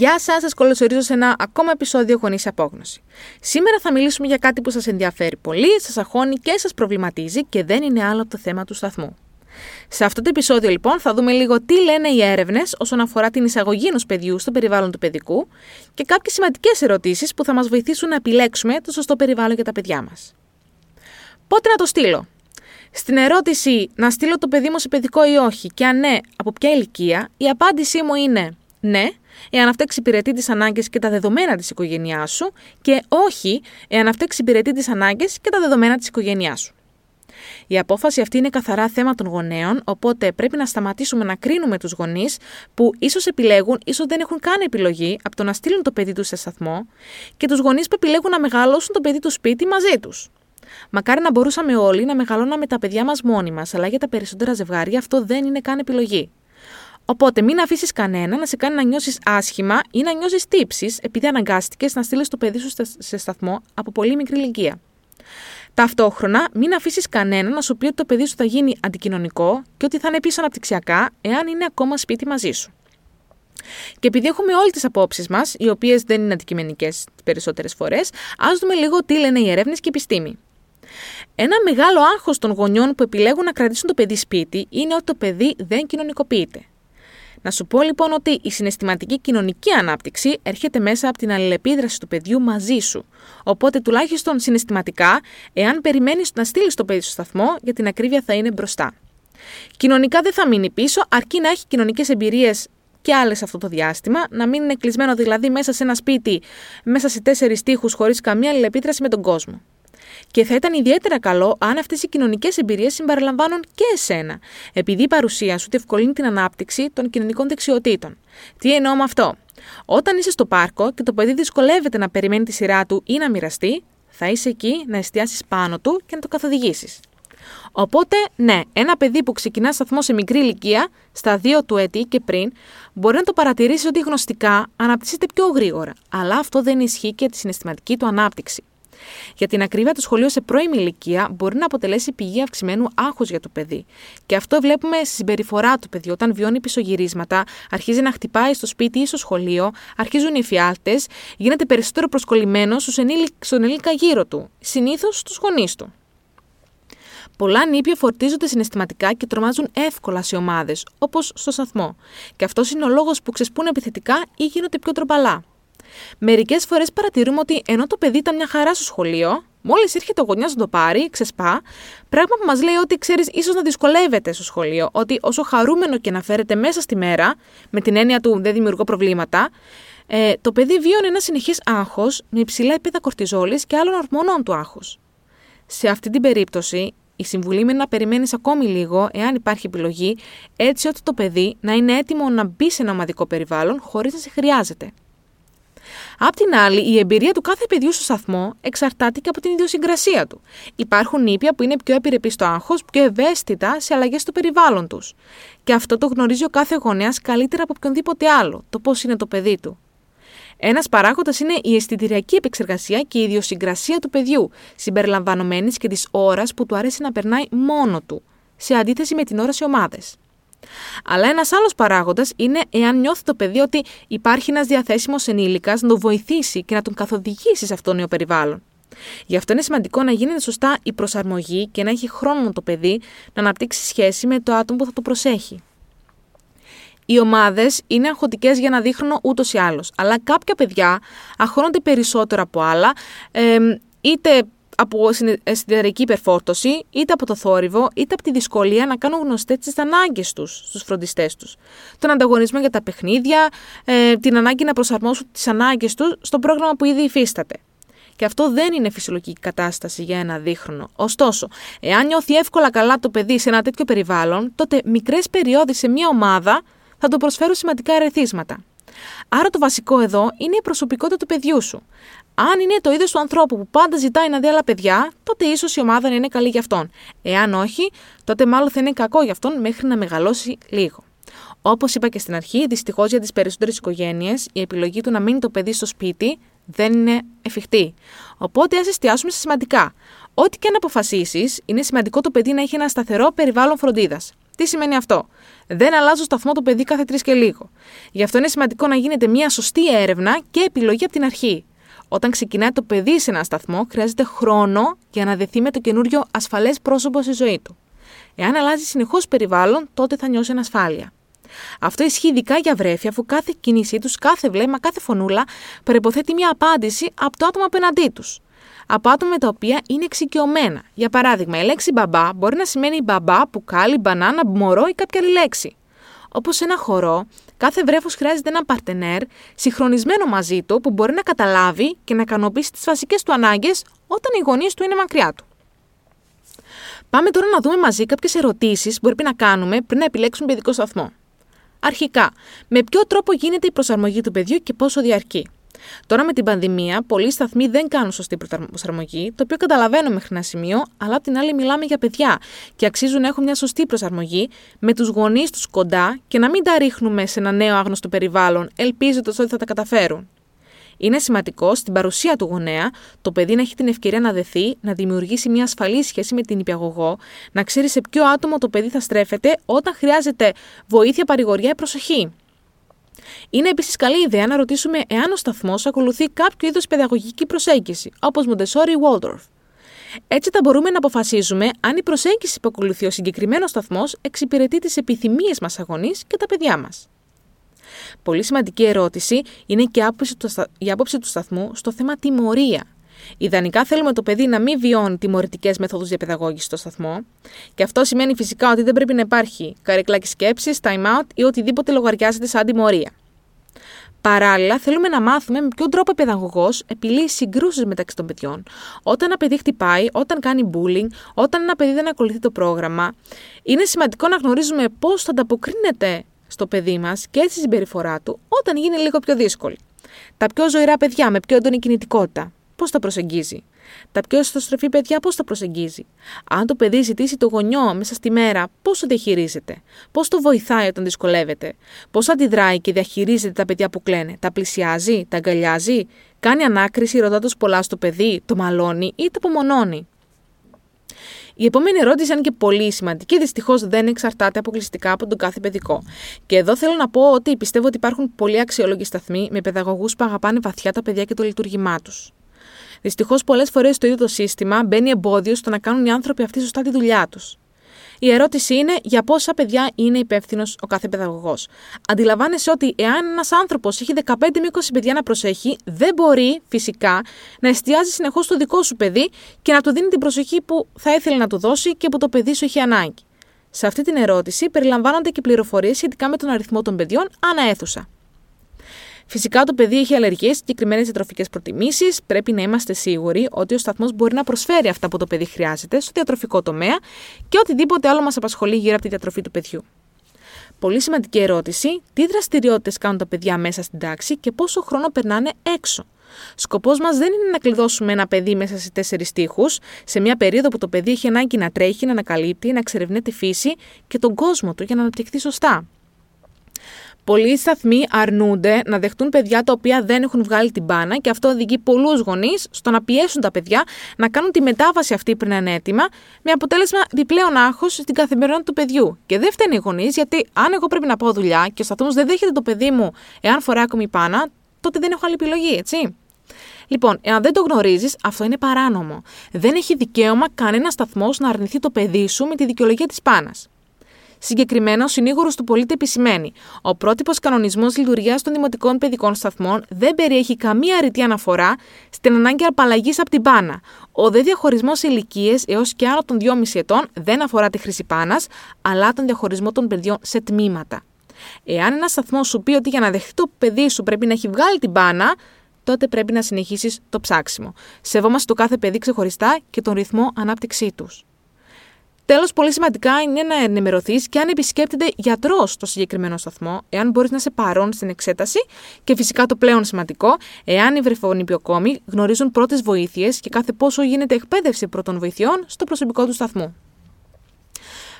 Γεια σας, σας καλωσορίζω σε ένα ακόμα επεισόδιο Γονείς Απόγνωση. Σήμερα θα μιλήσουμε για κάτι που σας ενδιαφέρει πολύ, σας αγχώνει και σας προβληματίζει και δεν είναι άλλο από το θέμα του σταθμού. Σε αυτό το επεισόδιο, λοιπόν, θα δούμε λίγο τι λένε οι έρευνες όσον αφορά την εισαγωγή ενός παιδιού στο περιβάλλον του παιδικού και κάποιες σημαντικές ερωτήσεις που θα μας βοηθήσουν να επιλέξουμε το σωστό περιβάλλον για τα παιδιά μας. Πότε να το στείλω; Στην ερώτηση να στείλω το παιδί μου σε παιδικό ή όχι και αν ναι, από ποια ηλικία, η απάντησή μου είναι ναι, εάν αυτό εξυπηρετεί τις ανάγκες και τα δεδομένα της οικογένειάς σου, και όχι, εάν αυτό εξυπηρετεί τις ανάγκες και τα δεδομένα της οικογένειάς σου. Η απόφαση αυτή είναι καθαρά θέμα των γονέων, οπότε πρέπει να σταματήσουμε να κρίνουμε τους γονείς που ίσως επιλέγουν, ίσως δεν έχουν καν επιλογή από το να στείλουν το παιδί τους σε σταθμό, και τους γονείς που επιλέγουν να μεγαλώσουν το παιδί τους σπίτι μαζί τους. Μακάρι να μπορούσαμε όλοι να μεγαλώναμε τα παιδιά μας μόνοι μας, αλλά για τα περισσότερα ζευγάρια αυτό δεν είναι καν επιλογή. Οπότε μην αφήσεις κανένα να σε κάνει να νιώσεις άσχημα ή να νιώσεις τύψεις επειδή αναγκάστηκες να στείλεις το παιδί σου σε σταθμό από πολύ μικρή ηλικία. Ταυτόχρονα, μην αφήσεις κανένα να σου πει ότι το παιδί σου θα γίνει αντικοινωνικό και ότι θα είναι πίσω αναπτυξιακά εάν είναι ακόμα σπίτι μαζί σου. Και επειδή έχουμε όλες τις απόψεις μας, οι οποίες δεν είναι αντικειμενικές τι περισσότερες φορές, ας δούμε λίγο τι λένε οι έρευνε και η επιστήμη. Ένα μεγάλο άγχος των γονιών που επιλέγουν να κρατήσουν το παιδί σπίτι είναι ότι το παιδί δεν κοινωνικοποιείται. Να σου πω λοιπόν ότι η συναισθηματική κοινωνική ανάπτυξη έρχεται μέσα από την αλληλεπίδραση του παιδιού μαζί σου. Οπότε τουλάχιστον συναισθηματικά, εάν περιμένεις να στείλεις το παιδί στο σταθμό, για την ακρίβεια θα είναι μπροστά. Κοινωνικά δεν θα μείνει πίσω, αρκεί να έχει κοινωνικές εμπειρίες και άλλες αυτό το διάστημα, να μην είναι κλεισμένο δηλαδή μέσα σε ένα σπίτι, μέσα σε τέσσερις τείχους, χωρίς καμία αλληλεπίδραση με τον κόσμο. Και θα ήταν ιδιαίτερα καλό αν αυτές οι κοινωνικές εμπειρίες συμπεριλαμβάνουν και εσένα, επειδή η παρουσία σου διευκολύνει την ανάπτυξη των κοινωνικών δεξιοτήτων. Τι εννοώ με αυτό; Όταν είσαι στο πάρκο και το παιδί δυσκολεύεται να περιμένει τη σειρά του ή να μοιραστεί, θα είσαι εκεί να εστιάσεις πάνω του και να το καθοδηγήσεις. Οπότε, ναι, ένα παιδί που ξεκινά σταθμό σε μικρή ηλικία, στα δύο του έτη και πριν, μπορεί να το παρατηρήσει ότι γνωστικά αναπτύσσεται πιο γρήγορα, αλλά αυτό δεν ισχύει και για τη συναισθηματική του ανάπτυξη. Για την ακρίβεια, το σχολείο σε πρώιμη ηλικία μπορεί να αποτελέσει πηγή αυξημένου άγχους για το παιδί. Και αυτό βλέπουμε στη συμπεριφορά του παιδιού. Όταν βιώνει πισωγυρίσματα, αρχίζει να χτυπάει στο σπίτι ή στο σχολείο, αρχίζουν οι φιάλτες, γίνεται περισσότερο προσκολλημένος στον ενήλικα γύρω του, συνήθως στους γονείς του. Πολλά νήπια φορτίζονται συναισθηματικά και τρομάζουν εύκολα σε ομάδες, όπως στο σταθμό. Και αυτός είναι ο λόγος που ξεσπούν επιθετικά ή γίνονται πιο τροπαλά. Μερικές φορές παρατηρούμε ότι ενώ το παιδί ήταν μια χαρά στο σχολείο, μόλις έρχεται ο γονιά να το πάρει, ξεσπά, πράγμα που μας λέει ότι ξέρεις, ίσως να δυσκολεύεται στο σχολείο, ότι όσο χαρούμενο και να φέρεται μέσα στη μέρα, με την έννοια του δεν δημιουργώ προβλήματα, ε, το παιδί βιώνει ένα συνεχής άγχος με υψηλά επίπεδα κορτιζόλης και άλλων ορμονών του άγχους. Σε αυτή την περίπτωση, η συμβουλή είναι να περιμένεις ακόμη λίγο, εάν υπάρχει επιλογή, έτσι ώστε το παιδί να είναι έτοιμο να μπει σε ένα ομαδικό περιβάλλον χωρίς να σε χρειάζεται. Απ' την άλλη, η εμπειρία του κάθε παιδιού στο σταθμό εξαρτάται και από την ιδιοσυγκρασία του. Υπάρχουν νήπια που είναι πιο επιρρεπείς στο άγχος, πιο ευαίσθητα σε αλλαγές στο περιβάλλον τους. Και αυτό το γνωρίζει ο κάθε γονέας καλύτερα από οποιονδήποτε άλλο, το πώς είναι το παιδί του. Ένας παράγοντας είναι η αισθητηριακή επεξεργασία και η ιδιοσυγκρασία του παιδιού, συμπεριλαμβανομένης και της ώρας που του αρέσει να περνάει μόνο του, σε αντίθεση με την ώρα σε ομάδες. Αλλά ένας άλλος παράγοντας είναι εάν νιώθει το παιδί ότι υπάρχει ένας διαθέσιμος ενήλικας να το βοηθήσει και να τον καθοδηγήσει σε αυτό το νέο περιβάλλον. Γι' αυτό είναι σημαντικό να γίνεται σωστά η προσαρμογή και να έχει χρόνο το παιδί να αναπτύξει σχέση με το άτομο που θα το προσέχει. Οι ομάδες είναι αγχωτικές για να δείχνουν ούτως ή άλλως. Αλλά κάποια παιδιά αγχώνονται περισσότερο από άλλα, ε, είτε από συνεταιρική υπερφόρτωση, είτε από το θόρυβο, είτε από τη δυσκολία να κάνουν γνωστές τις ανάγκες τους στους φροντιστές τους. Τον ανταγωνισμό για τα παιχνίδια, ε, την ανάγκη να προσαρμόσουν τις ανάγκες τους στο πρόγραμμα που ήδη υφίσταται. Και αυτό δεν είναι φυσιολογική κατάσταση για ένα δίχρονο. Ωστόσο, εάν νιώθει εύκολα καλά το παιδί σε ένα τέτοιο περιβάλλον, τότε μικρές περιόδοι σε μια ομάδα θα του προσφέρουν σημαντικά ερεθίσματα. Άρα το βασικό εδώ είναι η προσωπικότητα του παιδιού σου. Αν είναι το είδος του ανθρώπου που πάντα ζητάει να δει άλλα παιδιά, τότε ίσως η ομάδα να είναι καλή για αυτόν. Εάν όχι, τότε μάλλον θα είναι κακό για αυτόν μέχρι να μεγαλώσει λίγο. Όπως είπα και στην αρχή, δυστυχώς για τις περισσότερες οικογένειες, η επιλογή του να μείνει το παιδί στο σπίτι δεν είναι εφικτή. Οπότε ας εστιάσουμε σε σημαντικά. Ό,τι και αν αποφασίσεις, είναι σημαντικό το παιδί να έχει ένα σταθερό περιβάλλον φροντίδας. Τι σημαίνει αυτό; Δεν αλλάζω σταθμό το παιδί κάθε τρεις και λίγο. Γι' αυτό είναι σημαντικό να γίνεται μια σωστή έρευνα και επιλογή από την αρχή. Όταν ξεκινάει το παιδί σε ένα σταθμό, χρειάζεται χρόνο για να δεθεί με το καινούριο ασφαλές πρόσωπο στη ζωή του. Εάν αλλάζει συνεχώς περιβάλλον, τότε θα νιώσει ανασφάλεια. Αυτό ισχύει ειδικά για βρέφια, αφού κάθε κίνησή τους, κάθε βλέμμα, κάθε φωνούλα προποθέτει μια απάντηση από το άτομο απέναντί τους. Από άτομα με τα οποία είναι εξοικειωμένα. Για παράδειγμα, η λέξη μπαμπά μπορεί να σημαίνει μπαμπά, πουκάλι, μπανάνα, μωρό ή κάποια άλλη λέξη. Όπως σε ένα χορό, κάθε βρέφος χρειάζεται έναν παρτενέρ συγχρονισμένο μαζί του που μπορεί να καταλάβει και να ικανοποιήσει τις βασικές του ανάγκες όταν οι γονείς του είναι μακριά του. Πάμε τώρα να δούμε μαζί κάποιες ερωτήσεις που πρέπει να κάνουμε πριν να επιλέξουμε παιδικό σταθμό. Αρχικά, με ποιο τρόπο γίνεται η προσαρμογή του παιδιού και πόσο διαρκεί; Τώρα με την πανδημία, πολλοί σταθμοί δεν κάνουν σωστή προσαρμογή, το οποίο καταλαβαίνω μέχρι ένα σημείο, αλλά απ' την άλλη μιλάμε για παιδιά και αξίζουν να έχουν μια σωστή προσαρμογή με τους γονείς τους κοντά και να μην τα ρίχνουμε σε ένα νέο άγνωστο περιβάλλον, ελπίζοντας ότι θα τα καταφέρουν. Είναι σημαντικό στην παρουσία του γονέα το παιδί να έχει την ευκαιρία να δεθεί, να δημιουργήσει μια ασφαλή σχέση με την υπηαγωγό, να ξέρει σε ποιο άτομο το παιδί θα στρέφεται όταν χρειάζεται βοήθεια, παρηγοριά ή προσοχή. Είναι επίσης καλή ιδέα να ρωτήσουμε εάν ο σταθμός ακολουθεί κάποιο είδος παιδαγωγική προσέγγιση, όπως Μοντεσόρι ή Waldorf. Έτσι θα μπορούμε να αποφασίζουμε αν η προσέγγιση που ακολουθεί ο συγκεκριμένος σταθμός εξυπηρετεί τις επιθυμίες μας αγωνεί και τα παιδιά μας. Πολύ σημαντική ερώτηση είναι και η άποψη του σταθμού στο θέμα τιμωρία. Ιδανικά θέλουμε το παιδί να μην βιώνει τιμωρητικές μεθόδους διαπαιδαγώγησης στο σταθμό. Και αυτό σημαίνει φυσικά ότι δεν πρέπει να υπάρχει καρεκλάκι σκέψης, time out ή οτιδήποτε λογαριάζεται σαν τιμωρία. Παράλληλα, θέλουμε να μάθουμε με ποιον τρόπο ο παιδαγωγός επιλύει συγκρούσεις μεταξύ των παιδιών. Όταν ένα παιδί χτυπάει, όταν κάνει bullying, όταν ένα παιδί δεν ακολουθεί το πρόγραμμα. Είναι σημαντικό να γνωρίζουμε πώς θα ανταποκρίνεται στο παιδί μας και στη συμπεριφορά του όταν γίνει λίγο πιο δύσκολη. Τα πιο ζωηρά παιδιά με πιο έντονη κινητικότητα, πώς τα προσεγγίζει. Τα πιο εσωστρεφή παιδιά πώς τα προσεγγίζει. Αν το παιδί ζητήσει το γονιό μέσα στη μέρα, πώς το διαχειρίζεται. Πώς το βοηθάει όταν δυσκολεύεται. Πώς αντιδράει και διαχειρίζεται τα παιδιά που κλαίνε. Τα πλησιάζει, τα αγκαλιάζει, κάνει ανάκριση ρωτώντας πολλά στο παιδί, το μαλώνει ή το απομονώνει. Η επόμενη ερώτηση, αν και πολύ σημαντική, δυστυχώς δεν εξαρτάται αποκλειστικά από τον κάθε παιδικό. Και εδώ θέλω να πω ότι πιστεύω ότι υπάρχουν πολύ αξιόλογοι σταθμοί με παιδαγωγούς που αγαπάνε βαθιά τα παιδιά και το λειτουργήμά τους. Δυστυχώς, πολλές φορές το ίδιο το σύστημα μπαίνει εμπόδιο στο να κάνουν οι άνθρωποι αυτοί σωστά τη δουλειά τους. Η ερώτηση είναι για πόσα παιδιά είναι υπεύθυνο ο κάθε παιδαγωγός. Αντιλαμβάνεσαι ότι εάν ένας άνθρωπος έχει 15 με 20 παιδιά να προσέχει, δεν μπορεί φυσικά να εστιάζει συνεχώς στο δικό σου παιδί και να του δίνει την προσοχή που θα ήθελε να του δώσει και που το παιδί σου έχει ανάγκη. Σε αυτή την ερώτηση περιλαμβάνονται και πληροφορίες σχετικά με τον αριθμό των παιδιών ανά αίθουσα. Φυσικά το παιδί έχει αλλεργίες, συγκεκριμένες διατροφικές προτιμήσεις. Πρέπει να είμαστε σίγουροι ότι ο σταθμός μπορεί να προσφέρει αυτά που το παιδί χρειάζεται στο διατροφικό τομέα και οτιδήποτε άλλο μας απασχολεί γύρω από τη διατροφή του παιδιού. Πολύ σημαντική ερώτηση: Τι δραστηριότητες κάνουν τα παιδιά μέσα στην τάξη και πόσο χρόνο περνάνε έξω; Σκοπός μας δεν είναι να κλειδώσουμε ένα παιδί μέσα σε τέσσερις τείχου, σε μια περίοδο που το παιδί έχει ανάγκη να τρέχει, να ανακαλύπτει, να εξερευνεί τη φύση και τον κόσμο του για να αναπτυχθεί σωστά. Πολλοί σταθμοί αρνούνται να δεχτούν παιδιά τα οποία δεν έχουν βγάλει την μπάνα και αυτό οδηγεί πολλούς γονείς στο να πιέσουν τα παιδιά να κάνουν τη μετάβαση αυτή πριν είναι έτοιμα, με αποτέλεσμα διπλέον άγχος στην καθημερινότητα του παιδιού. Και δεν φταίνει οι γονείς, γιατί αν εγώ πρέπει να πάω δουλειά και ο σταθμός δεν δέχεται το παιδί μου εάν φοράει ακόμη μπάνα, τότε δεν έχω άλλη επιλογή, έτσι. Λοιπόν, εάν δεν το γνωρίζεις, αυτό είναι παράνομο. Δεν έχει δικαίωμα κανένας σταθμός να αρνηθεί το παιδί σου με τη δικαιολογία της πάνα. Συγκεκριμένα, ο συνήγορος του πολίτη επισημαίνει: Ο πρότυπος κανονισμός λειτουργίας των δημοτικών παιδικών σταθμών δεν περιέχει καμία ρητή αναφορά στην ανάγκη απαλλαγής από την πάνα. Ο δε διαχωρισμός ηλικίες έως και άνω των 2,5 ετών δεν αφορά τη χρήση πάνας, αλλά τον διαχωρισμό των παιδιών σε τμήματα. Εάν ένας σταθμός σου πει ότι για να δεχτεί το παιδί σου πρέπει να έχει βγάλει την πάνα, τότε πρέπει να συνεχίσεις το ψάξιμο. Σεβόμαστε το κάθε παιδί ξεχωριστά και τον ρυθμό ανάπτυξή τους. Τέλος, πολύ σημαντικά είναι να ενημερωθείς και αν επισκέπτεται γιατρός στο συγκεκριμένο σταθμό, εάν μπορείς να σε παρόν στην εξέταση και φυσικά το πλέον σημαντικό, εάν οι βρεφονιπιοκόμοι γνωρίζουν πρώτες βοήθειες και κάθε πόσο γίνεται εκπαίδευση πρώτων βοηθειών στο προσωπικό του σταθμού.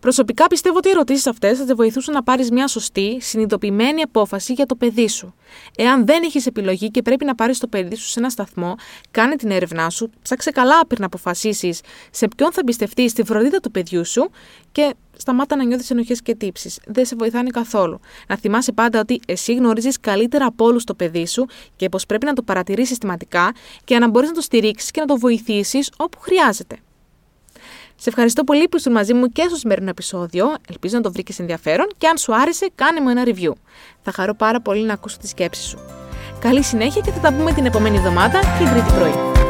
Προσωπικά πιστεύω ότι οι ερωτήσεις αυτές θα σε βοηθούσαν να πάρεις μια σωστή, συνειδητοποιημένη απόφαση για το παιδί σου. Εάν δεν έχει επιλογή και πρέπει να πάρεις το παιδί σου σε ένα σταθμό, κάνε την έρευνά σου, ψάξε καλά πριν αποφασίσεις σε ποιον θα εμπιστευτείς στη φροντίδα του παιδιού σου και σταμάτα να νιώθεις ενοχές και τύψεις. Δεν σε βοηθάνε καθόλου. Να θυμάσαι πάντα ότι εσύ γνωρίζεις καλύτερα από όλους το παιδί σου και πως πρέπει να το παρατηρεί συστηματικά και να μπορείς να το στηρίξεις και να το βοηθήσεις όπου χρειάζεται. Σε ευχαριστώ πολύ που ήσουν μαζί μου και στο σημερινό επεισόδιο. Ελπίζω να το βρήκες ενδιαφέρον και αν σου άρεσε, κάνε μου ένα review. Θα χαρώ πάρα πολύ να ακούσω τη σκέψη σου. Καλή συνέχεια και θα τα πούμε την επόμενη εβδομάδα την Τρίτη πρωί.